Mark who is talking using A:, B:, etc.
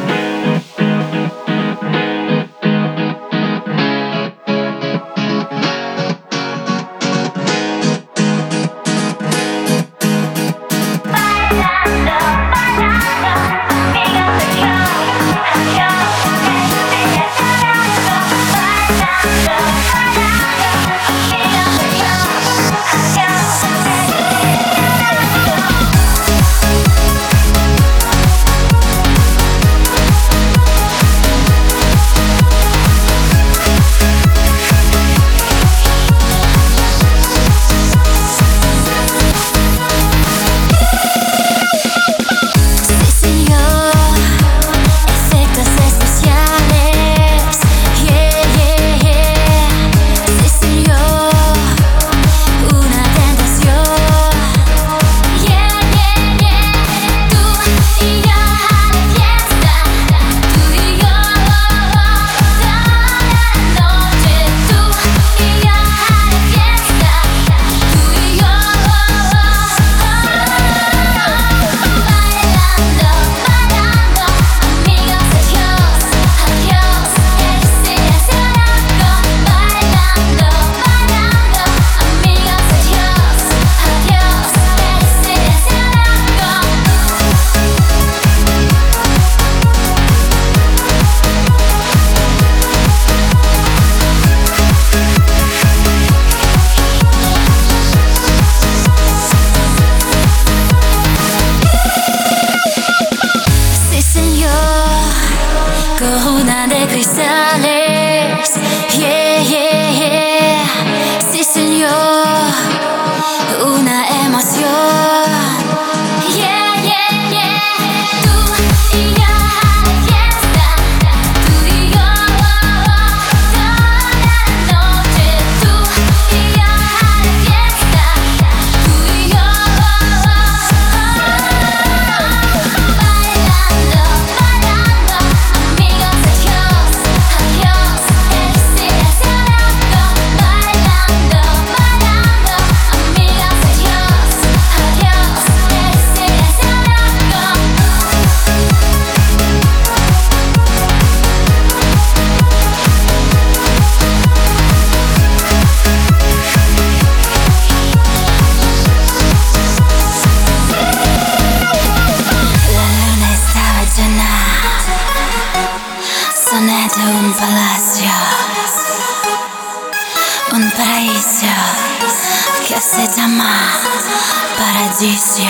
A: Música corona de cristales. planeta un palácio, un paraíso que se llama Paradiso.